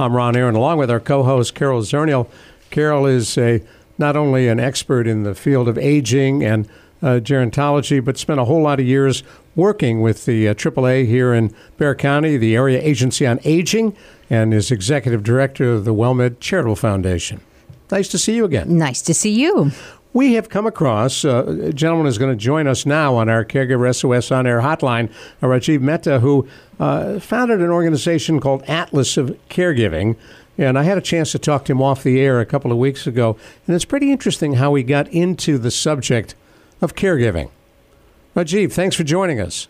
I'm Ron Aaron, along with our co-host Carol Zernial. Carol is a not only an expert in the field of aging and uh, gerontology, but spent a whole lot of years working with the uh, AAA here in Bexar County, the Area Agency on Aging, and is executive director of the WellMed Charitable Foundation. Nice to see you again. Nice to see you. We have come across uh, a gentleman who's going to join us now on our Caregiver SOS on Air hotline, Rajiv Mehta, who uh, founded an organization called Atlas of Caregiving. And I had a chance to talk to him off the air a couple of weeks ago. And it's pretty interesting how he got into the subject of caregiving. Rajiv, thanks for joining us.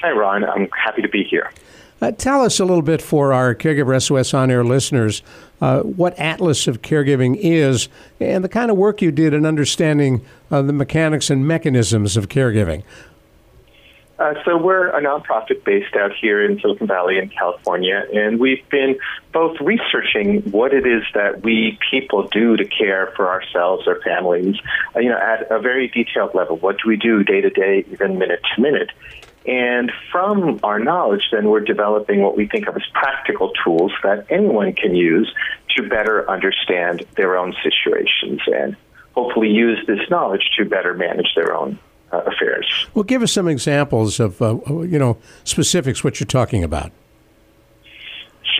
Hi, Ron. I'm happy to be here. Uh, tell us a little bit for our Caregiver SOS On Air listeners uh, what Atlas of Caregiving is and the kind of work you did in understanding uh, the mechanics and mechanisms of caregiving. Uh, so we're a nonprofit based out here in Silicon Valley in California, and we've been both researching what it is that we people do to care for ourselves or families, uh, you know, at a very detailed level. What do we do day to day, even minute to minute? And from our knowledge, then we're developing what we think of as practical tools that anyone can use to better understand their own situations and hopefully use this knowledge to better manage their own uh, affairs. Well, give us some examples of, uh, you know, specifics, what you're talking about.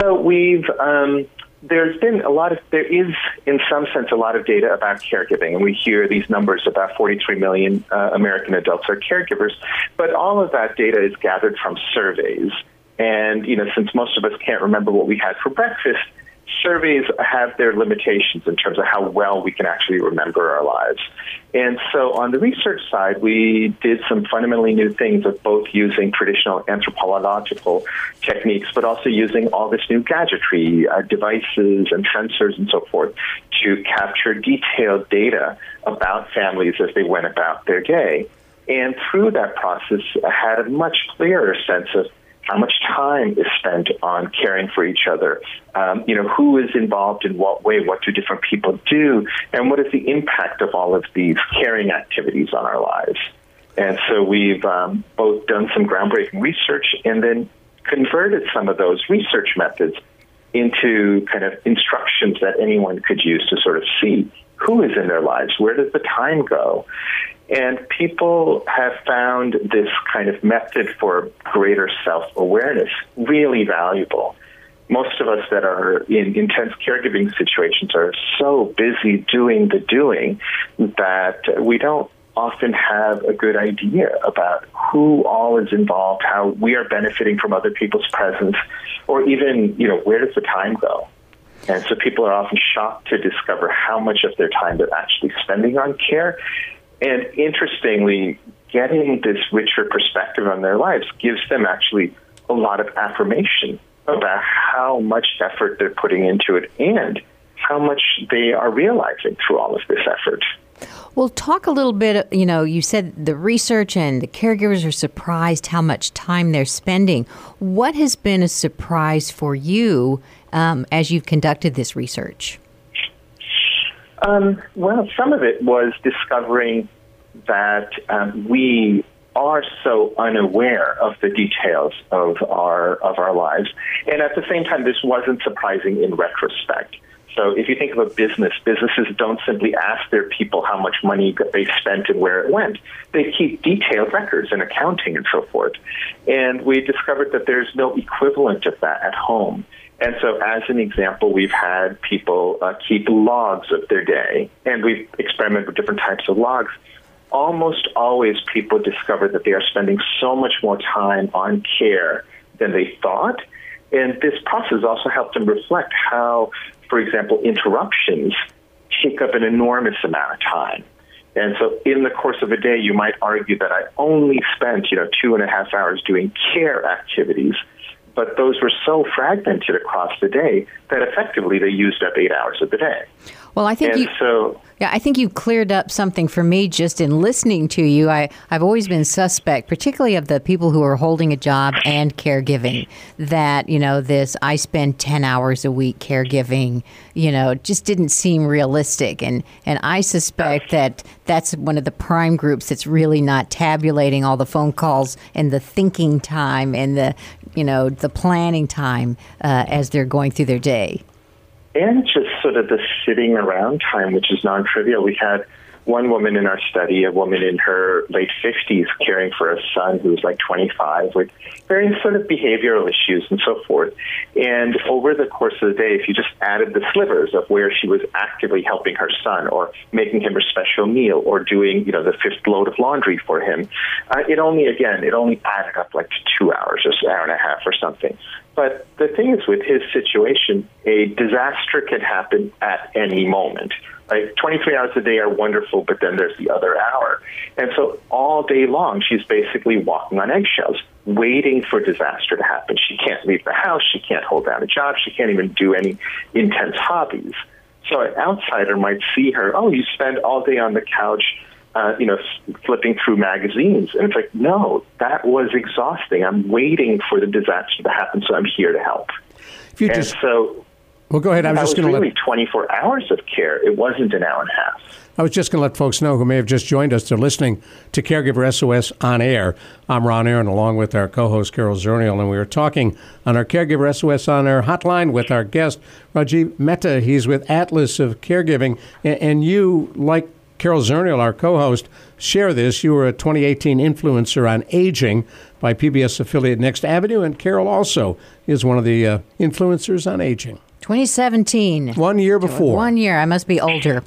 So we've um, there's been a lot of there is in some sense a lot of data about caregiving and we hear these numbers about 43 million uh, american adults are caregivers but all of that data is gathered from surveys. And you know since most of us can't remember what we had for breakfast surveys have their limitations in terms of how well we can actually remember our lives. And so on the research side, we did some fundamentally new things of both using traditional anthropological techniques, but also using all this new gadgetry, uh, devices and sensors and so forth to capture detailed data about families as they went about their day. And through that process, I had a much clearer sense of how much time is spent on caring for each other, um, you know, who is involved in what way, what do different people do, and what is the impact of all of these caring activities on our lives. And so we've um, both done some groundbreaking research and then converted some of those research methods into kind of instructions that anyone could use to sort of see who is in their lives, where does the time go, and people have found this kind of method for greater self awareness really valuable. Most of us that are in intense caregiving situations are so busy doing the doing that we don't often have a good idea about who all is involved, how we are benefiting from other people's presence, or even, you know, where does the time go? And so people are often shocked to discover how much of their time they're actually spending on care and interestingly, getting this richer perspective on their lives gives them actually a lot of affirmation about how much effort they're putting into it and how much they are realizing through all of this effort. Well, talk a little bit. You know, you said the research and the caregivers are surprised how much time they're spending. What has been a surprise for you um, as you've conducted this research? Um, well, some of it was discovering that um, we are so unaware of the details of our of our lives, and at the same time, this wasn't surprising in retrospect. So, if you think of a business, businesses don't simply ask their people how much money they spent and where it went. They keep detailed records and accounting and so forth. And we discovered that there's no equivalent of that at home. And so, as an example, we've had people uh, keep logs of their day, and we've experimented with different types of logs. Almost always, people discover that they are spending so much more time on care than they thought. And this process also helped them reflect how, for example, interruptions take up an enormous amount of time. And so, in the course of a day, you might argue that I only spent, you know, two and a half hours doing care activities but those were so fragmented across the day that effectively they used up eight hours of the day. Well, I think and you. so Yeah, I think you cleared up something for me just in listening to you. I, I've always been suspect, particularly of the people who are holding a job and caregiving, that, you know, this I spend 10 hours a week caregiving, you know, just didn't seem realistic. And, and I suspect that that's one of the prime groups that's really not tabulating all the phone calls and the thinking time and the, you know, the planning time uh, as they're going through their day. And just sort of the sitting around time, which is non-trivial. We had one woman in our study, a woman in her late 50s, caring for a son who was like 25 with various sort of behavioral issues and so forth. And over the course of the day, if you just added the slivers of where she was actively helping her son or making him a special meal or doing, you know, the fifth load of laundry for him, uh, it only, again, it only added up like to two hours or an hour and a half or something. But the thing is, with his situation, a disaster can happen at any moment. Like 23 hours a day are wonderful, but then there's the other hour. And so all day long, she's basically walking on eggshells, waiting for disaster to happen. She can't leave the house. She can't hold down a job. She can't even do any intense hobbies. So an outsider might see her, oh, you spend all day on the couch uh, you know, flipping through magazines. And it's like, no, that was exhausting. I'm waiting for the disaster to happen, so I'm here to help. If you and just, so well, go ahead. I was that just going to really let 24 hours of care. It wasn't an hour and a half. I was just going to let folks know who may have just joined us. They're listening to Caregiver SOS on air. I'm Ron Aaron, along with our co-host Carol Zernial, and we were talking on our Caregiver SOS on air hotline with our guest Rajiv Mehta. He's with Atlas of Caregiving, and you, like Carol Zernial, our co-host, share this. You were a 2018 influencer on aging by PBS affiliate Next Avenue, and Carol also is one of the uh, influencers on aging. 2017. One year before. One year. I must be older.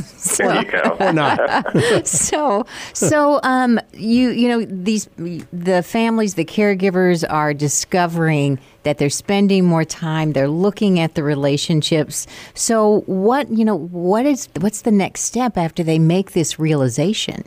There you go. Or not. so so um you you know these the families the caregivers are discovering that they're spending more time they're looking at the relationships so what you know what is what's the next step after they make this realization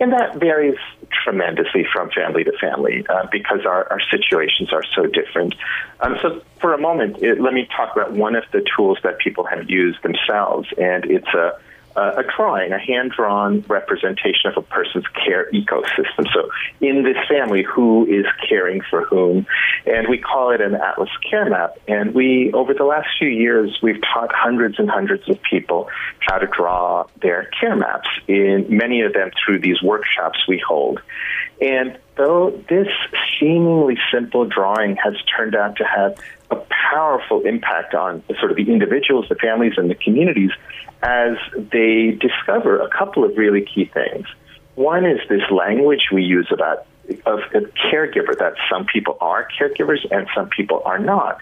And that varies tremendously from family to family uh, because our, our situations are so different. Um, so, for a moment, it, let me talk about one of the tools that people have used themselves, and it's a Uh, a drawing, a hand drawn representation of a person's care ecosystem. So, in this family, who is caring for whom? And we call it an Atlas Care Map. And we, over the last few years, we've taught hundreds and hundreds of people how to draw their care maps, in many of them through these workshops we hold. And though this seemingly simple drawing has turned out to have a powerful impact on sort of the individuals, the families, and the communities as they discover a couple of really key things. One is this language we use about of a caregiver that some people are caregivers and some people are not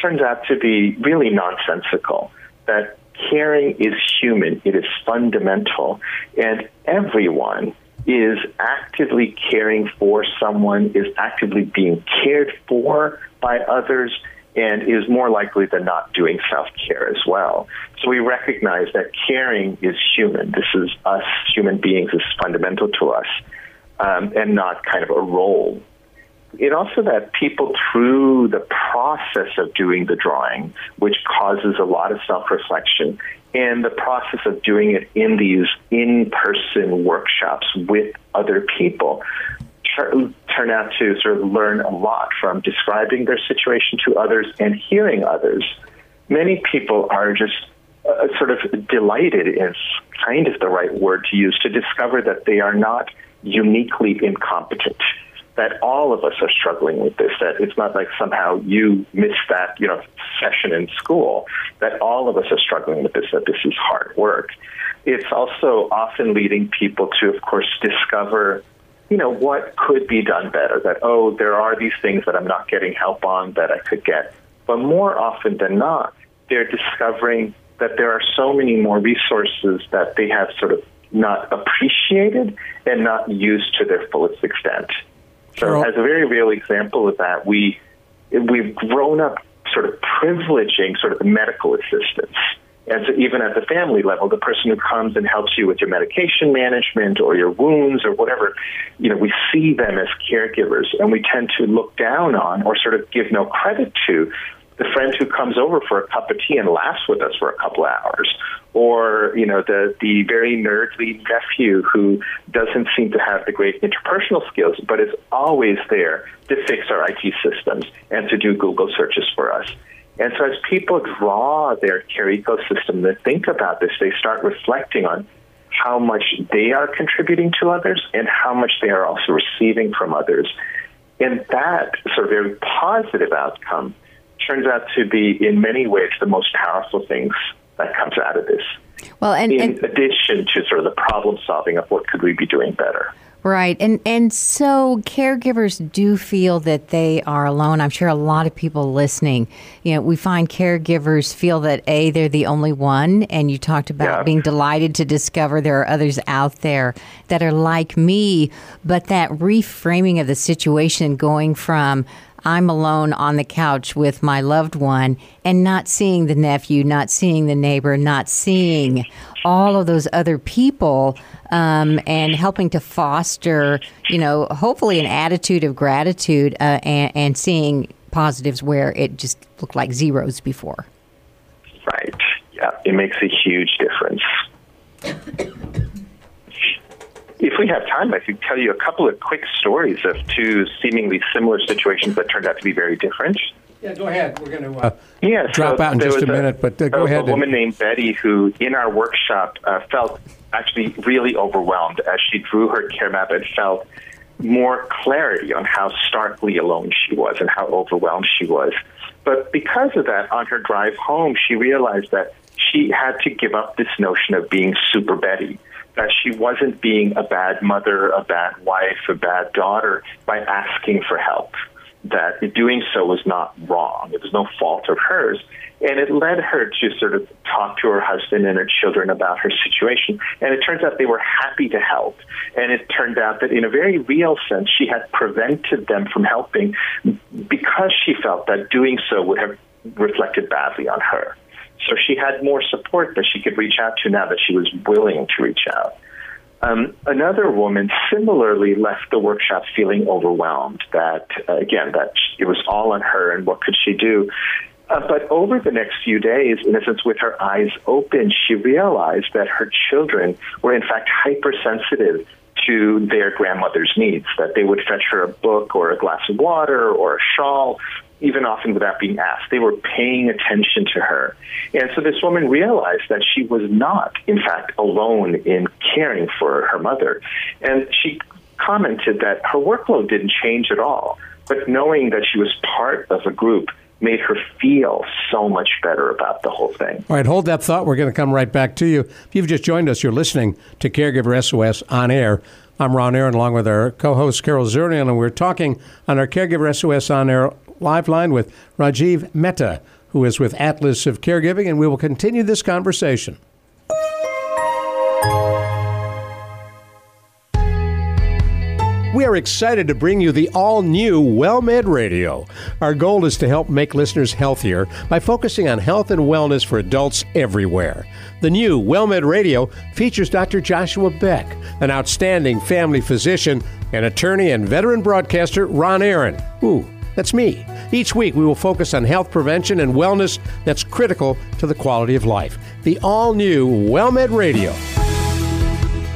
turns out to be really nonsensical. That caring is human, it is fundamental, and everyone is actively caring for someone, is actively being cared for by others, and is more likely than not doing self care as well. So we recognize that caring is human. This is us human beings, is fundamental to us, um, and not kind of a role. It also that people through the process of doing the drawing, which causes a lot of self reflection, and the process of doing it in these in person workshops with other people, turn, out to sort of learn a lot from describing their situation to others and hearing others. Many people are just uh, sort of delighted is kind of the right word to use to discover that they are not uniquely incompetent that all of us are struggling with this that it's not like somehow you missed that you know session in school that all of us are struggling with this that this is hard work it's also often leading people to of course discover you know what could be done better that oh there are these things that I'm not getting help on that I could get but more often than not they're discovering that there are so many more resources that they have sort of not appreciated and not used to their fullest extent. So, as a very real example of that, we we've grown up sort of privileging sort of the medical assistance And so, even at the family level, the person who comes and helps you with your medication management or your wounds or whatever, you know, we see them as caregivers and we tend to look down on or sort of give no credit to the friend who comes over for a cup of tea and laughs with us for a couple of hours, or you know the the very nerdly nephew who doesn't seem to have the great interpersonal skills, but is always there to fix our IT systems and to do Google searches for us. And so, as people draw their care ecosystem, they think about this, they start reflecting on how much they are contributing to others and how much they are also receiving from others. And that sort of very positive outcome turns out to be, in many ways, the most powerful things that comes out of this. Well, and, in and, addition to sort of the problem solving of what could we be doing better. Right. And and so caregivers do feel that they are alone. I'm sure a lot of people listening, you know, we find caregivers feel that A, they're the only one. And you talked about Yeah. being delighted to discover there are others out there that are like me. But that reframing of the situation going from I'm alone on the couch with my loved one and not seeing the nephew, not seeing the neighbor, not seeing all of those other people um, and helping to foster, you know, hopefully an attitude of gratitude uh, and, and seeing positives where it just looked like zeros before. Right. Yeah, it makes a huge difference. If we have time, I could tell you a couple of quick stories of two seemingly similar situations that turned out to be very different. Yeah, go ahead. We're going to uh, Yeah, drop so out in just a was minute, but uh, go a, ahead. A and- woman named Betty who, in our workshop, uh, felt actually really overwhelmed as she drew her care map and felt more clarity on how starkly alone she was and how overwhelmed she was. But because of that, on her drive home, she realized that she had to give up this notion of being super Betty. That she wasn't being a bad mother, a bad wife, a bad daughter by asking for help that doing so was not wrong. It was no fault of hers. And it led her to sort of talk to her husband and her children about her situation. And it turns out they were happy to help. And it turned out that in a very real sense, she had prevented them from helping because she felt that doing so would have reflected badly on her. So she had more support that she could reach out to now that she was willing to reach out. Um, another woman similarly left the workshop feeling overwhelmed that, uh, again, that it was all on her and what could she do. Uh, but over the next few days, in a sense, with her eyes open, she realized that her children were in fact hypersensitive to their grandmother's needs, that they would fetch her a book or a glass of water or a shawl, even often without being asked. They were paying attention to her. And so this woman realized that she was not, in fact, alone in caring for her mother. And she commented that her workload didn't change at all, but knowing that she was part of a group made her feel so much better about the whole thing. All right, hold that thought. We're going to come right back to you. If you've just joined us, you're listening to Caregiver SOS on air. I'm Ron Aaron, along with our co-host Carol Zernial, and we're talking on our Caregiver SOS on air live line with Rajiv Mehta, who is with Atlas of Caregiving, and we will continue this conversation. We are excited to bring you the all new WellMed Radio. Our goal is to help make listeners healthier by focusing on health and wellness for adults everywhere. The new WellMed Radio features Dr. Joshua Beck, an outstanding family physician, and attorney and veteran broadcaster Ron Aaron. Ooh, that's me. Each week, we will focus on health prevention and wellness that's critical to the quality of life. The all new WellMed Radio.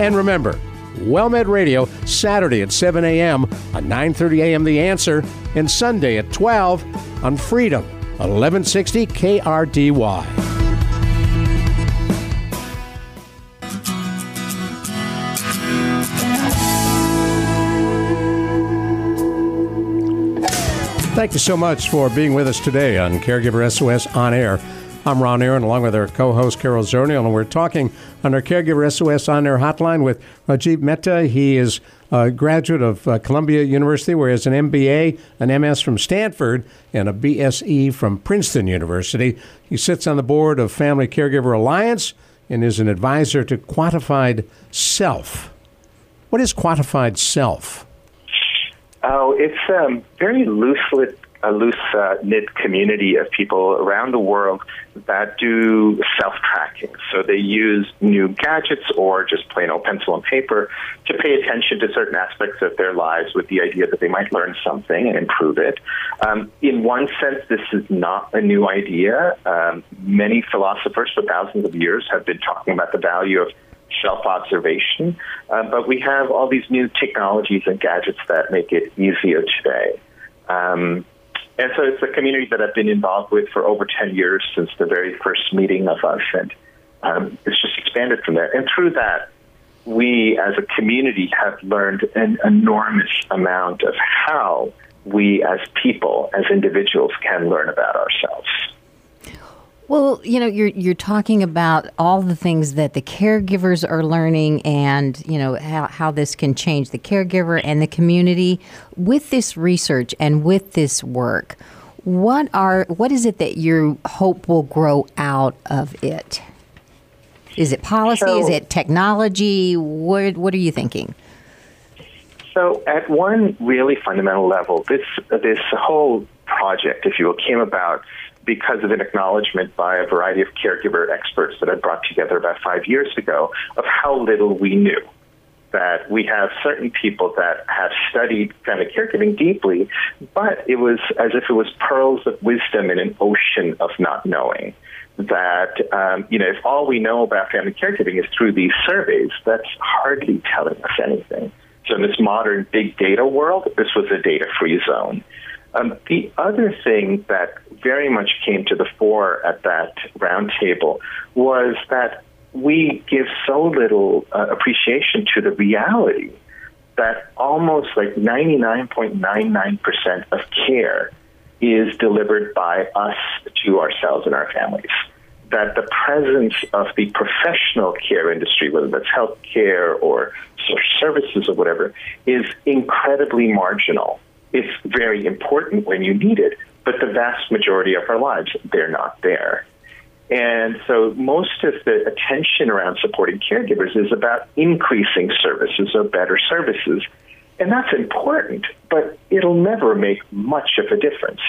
And remember, WellMed Radio, Saturday at 7 a.m. on 9.30 a.m. The Answer, and Sunday at 12 on Freedom, 1160 KRDY. Thank you so much for being with us today on Caregiver SOS On Air. I'm Ron Aaron, along with our co-host Carol Zernial, and we're talking on our Caregiver SOS On Air hotline with Rajiv Mehta. He is a graduate of uh, Columbia University, where he has an MBA, an MS from Stanford, and a BSE from Princeton University. He sits on the board of Family Caregiver Alliance and is an advisor to Quantified Self. What is Quantified Self? Oh, it's um, very loosely a loose uh, knit community of people around the world that do self tracking. So they use new gadgets or just plain old pencil and paper to pay attention to certain aspects of their lives with the idea that they might learn something and improve it. Um, in one sense, this is not a new idea. Um, many philosophers for thousands of years have been talking about the value of self observation, uh, but we have all these new technologies and gadgets that make it easier today. Um, and so it's a community that I've been involved with for over 10 years since the very first meeting of us. And um, it's just expanded from there. And through that, we as a community have learned an enormous amount of how we as people, as individuals, can learn about ourselves. Well, you know, you're you're talking about all the things that the caregivers are learning, and you know how how this can change the caregiver and the community with this research and with this work. What are what is it that you hope will grow out of it? Is it policy? So, is it technology? What what are you thinking? So, at one really fundamental level, this this whole project, if you will, came about because of an acknowledgement by a variety of caregiver experts that I brought together about five years ago of how little we knew. That we have certain people that have studied family caregiving deeply, but it was as if it was pearls of wisdom in an ocean of not knowing. That, um, you know, if all we know about family caregiving is through these surveys, that's hardly telling us anything. So in this modern big data world, this was a data free zone. Um, the other thing that very much came to the fore at that roundtable was that we give so little uh, appreciation to the reality that almost like 99.99% of care is delivered by us to ourselves and our families. That the presence of the professional care industry, whether that's healthcare or social services or whatever, is incredibly marginal it's very important when you need it, but the vast majority of our lives, they're not there. And so most of the attention around supporting caregivers is about increasing services or better services. And that's important, but it'll never make much of a difference.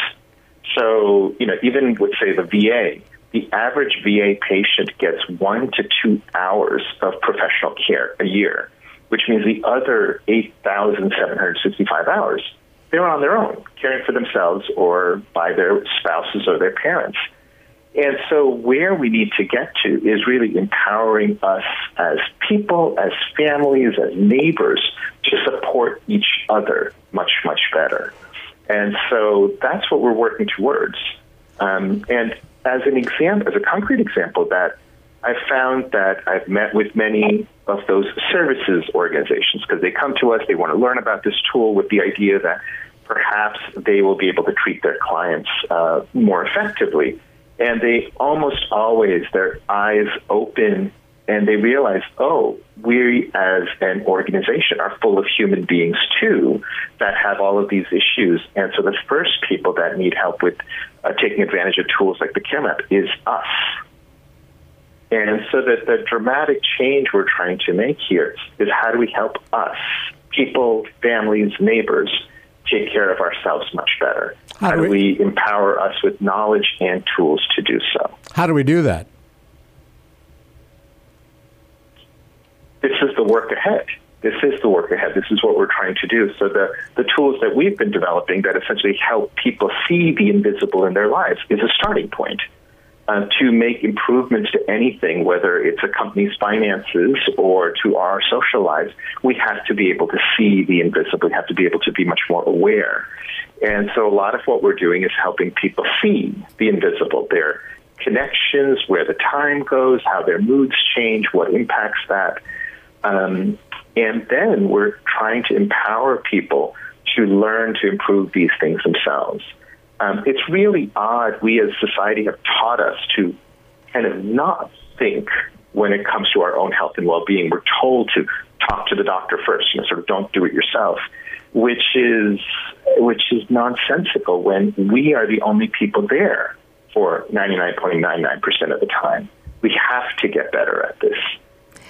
So, you know, even with, say, the VA, the average VA patient gets one to two hours of professional care a year, which means the other 8,765 hours they're on their own, caring for themselves or by their spouses or their parents. And so, where we need to get to is really empowering us as people, as families, as neighbors to support each other much, much better. And so, that's what we're working towards. Um, and as an example, as a concrete example, that I've found that I've met with many of those services organizations because they come to us, they want to learn about this tool with the idea that perhaps they will be able to treat their clients uh, more effectively. And they almost always, their eyes open and they realize, oh, we as an organization are full of human beings too that have all of these issues. And so the first people that need help with uh, taking advantage of tools like the Care Map is us. And so that the dramatic change we're trying to make here is how do we help us, people, families, neighbors, take care of ourselves much better? How, How do, we, we empower us with knowledge and tools to do so? How do we do that? This is the work ahead. This is the work ahead. This is what we're trying to do. So the, the tools that we've been developing that essentially help people see the invisible in their lives is a starting point uh, to make improvements to anything, whether it's a company's finances or to our social lives, we have to be able to see the invisible. We have to be able to be much more aware. And so a lot of what we're doing is helping people see the invisible, their connections, where the time goes, how their moods change, what impacts that. Um, and then we're trying to empower people to learn to improve these things themselves. Um, it's really odd. We as society have taught us to kind of not think when it comes to our own health and well-being. We're told to talk to the doctor first, you know, sort of don't do it yourself, which is which is nonsensical when we are the only people there for 99.99% of the time. We have to get better at this.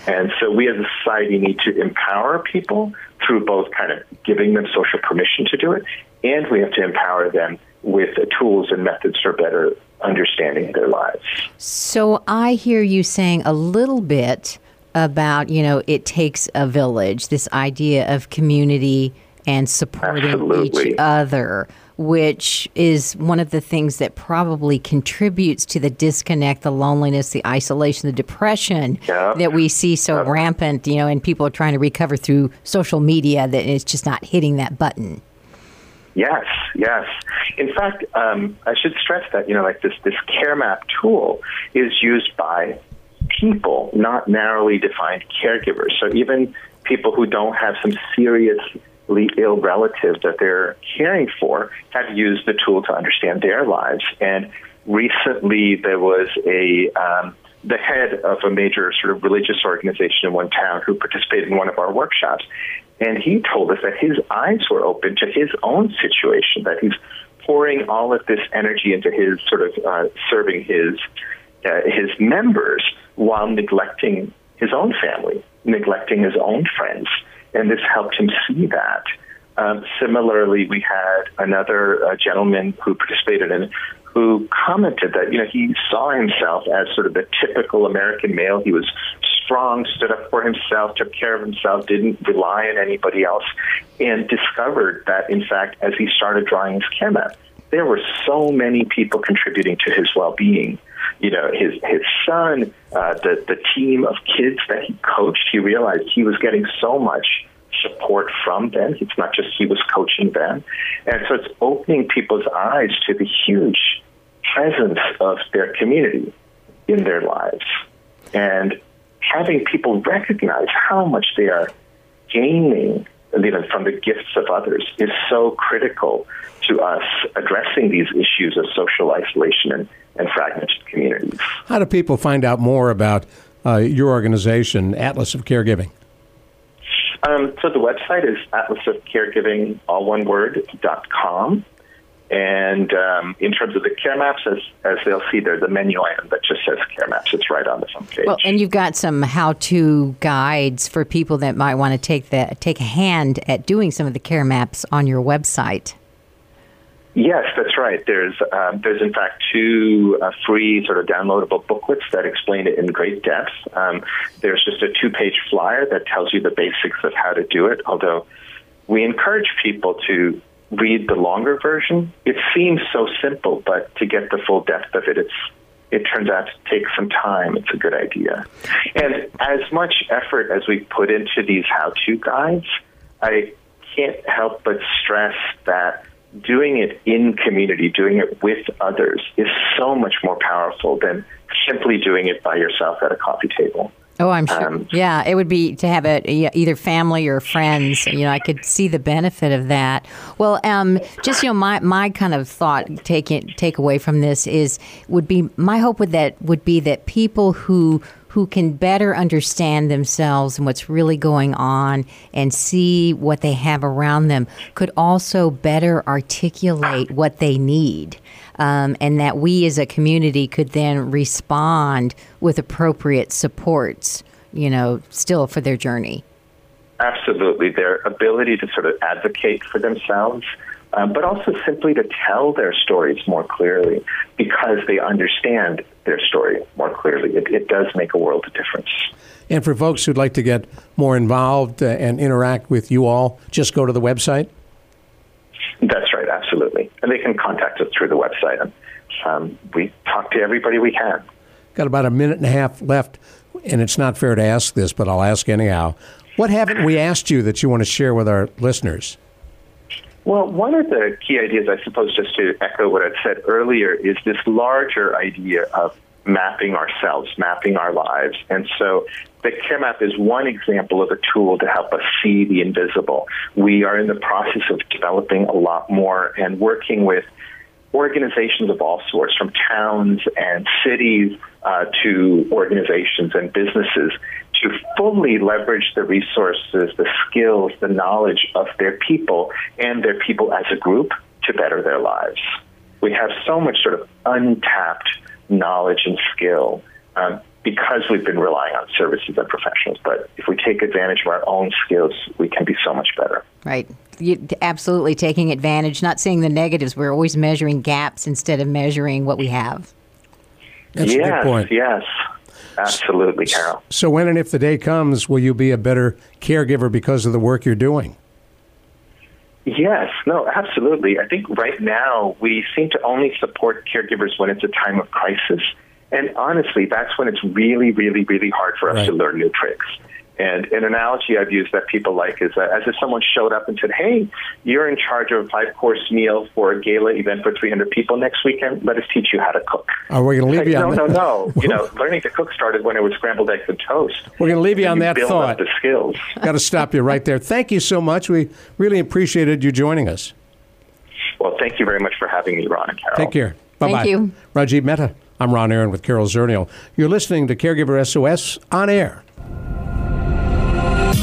And so we as a society need to empower people through both kind of giving them social permission to do it, and we have to empower them with tools and methods for better understanding their lives. So I hear you saying a little bit about, you know, it takes a village, this idea of community and supporting Absolutely. each other, which is one of the things that probably contributes to the disconnect, the loneliness, the isolation, the depression Yep. that we see so Yep. rampant, you know, and people are trying to recover through social media that it's just not hitting that button. Yes, yes. In fact, um, I should stress that you know, like this this care map tool is used by people, not narrowly defined caregivers. So even people who don't have some seriously ill relatives that they're caring for have used the tool to understand their lives. And recently, there was a um, the head of a major sort of religious organization in one town who participated in one of our workshops. And he told us that his eyes were open to his own situation, that he's pouring all of this energy into his sort of uh, serving his uh, his members while neglecting his own family, neglecting his own friends, and this helped him see that. Um, similarly, we had another uh, gentleman who participated in who commented that you know he saw himself as sort of the typical American male. He was strong, stood up for himself, took care of himself, didn't rely on anybody else, and discovered that in fact, as he started drawing his care map, there were so many people contributing to his well-being. You know, his his son, uh, the the team of kids that he coached. He realized he was getting so much support from them. It's not just he was coaching them, and so it's opening people's eyes to the huge presence of their community in their lives, and having people recognize how much they are gaining even from the gifts of others is so critical to us addressing these issues of social isolation and, and fragmented communities. How do people find out more about uh, your organization, Atlas of Caregiving? Um, so the website is atlasofcaregiving, all one word, dot com. And um, in terms of the care maps, as, as they'll see, there's a menu item that just says care maps. It's right on the front page. Well, and you've got some how-to guides for people that might want to take the take a hand at doing some of the care maps on your website. Yes, that's right. There's um, there's in fact two uh, free sort of downloadable booklets that explain it in great depth. Um, there's just a two-page flyer that tells you the basics of how to do it. Although we encourage people to read the longer version. It seems so simple, but to get the full depth of it, it's it turns out to take some time. It's a good idea. And as much effort as we put into these how-to guides, I can't help but stress that doing it in community, doing it with others, is so much more powerful than simply doing it by yourself at a coffee table. Oh, I'm sure. Um, yeah, it would be to have it either family or friends. You know, I could see the benefit of that. Well, um, just you know, my my kind of thought take it, take away from this is would be my hope would that would be that people who who can better understand themselves and what's really going on and see what they have around them could also better articulate what they need. Um, and that we as a community could then respond with appropriate supports, you know, still for their journey. Absolutely. Their ability to sort of advocate for themselves, um, but also simply to tell their stories more clearly because they understand their story more clearly. It, it does make a world of difference. And for folks who'd like to get more involved uh, and interact with you all, just go to the website. That's right, absolutely. And they can contact us through the website. And um, we talk to everybody we can. Got about a minute and a half left, and it's not fair to ask this, but I'll ask anyhow. What haven't we asked you that you want to share with our listeners? Well, one of the key ideas, I suppose, just to echo what I said earlier, is this larger idea of mapping ourselves, mapping our lives. And so the care map is one example of a tool to help us see the invisible. We are in the process of developing a lot more and working with organizations of all sorts, from towns and cities uh, to organizations and businesses, to fully leverage the resources, the skills, the knowledge of their people and their people as a group to better their lives. We have so much sort of untapped knowledge and skill um, because we've been relying on services and professionals. But if we take advantage of our own skills, we can be so much better. Right. you, absolutely taking advantage, not seeing the negatives. We're always measuring gaps instead of measuring what we have. That's yes, a good point. Yes, absolutely, Carol. So, when and if the day comes, will you be a better caregiver because of the work you're doing? Yes, no, absolutely. I think right now we seem to only support caregivers when it's a time of crisis. And honestly, that's when it's really, really, really hard for us Right. to learn new tricks. And an analogy I've used that people like is that as if someone showed up and said, Hey, you're in charge of a five course meal for a gala event for 300 people next weekend. Let us teach you how to cook. Oh, Are we going to leave like, you no, on no, that? no. You know, learning to cook started when it was scrambled eggs and toast. We're going to leave you on You that build thought. up the skills. Got to stop you right there. Thank you so much. We really appreciated you joining us. Well, thank you very much for having me, Ron and Carol. Take care. Bye bye. Thank you. Rajiv Mehta. I'm Ron Aaron with Carol Zernial. You're listening to Caregiver SOS on air.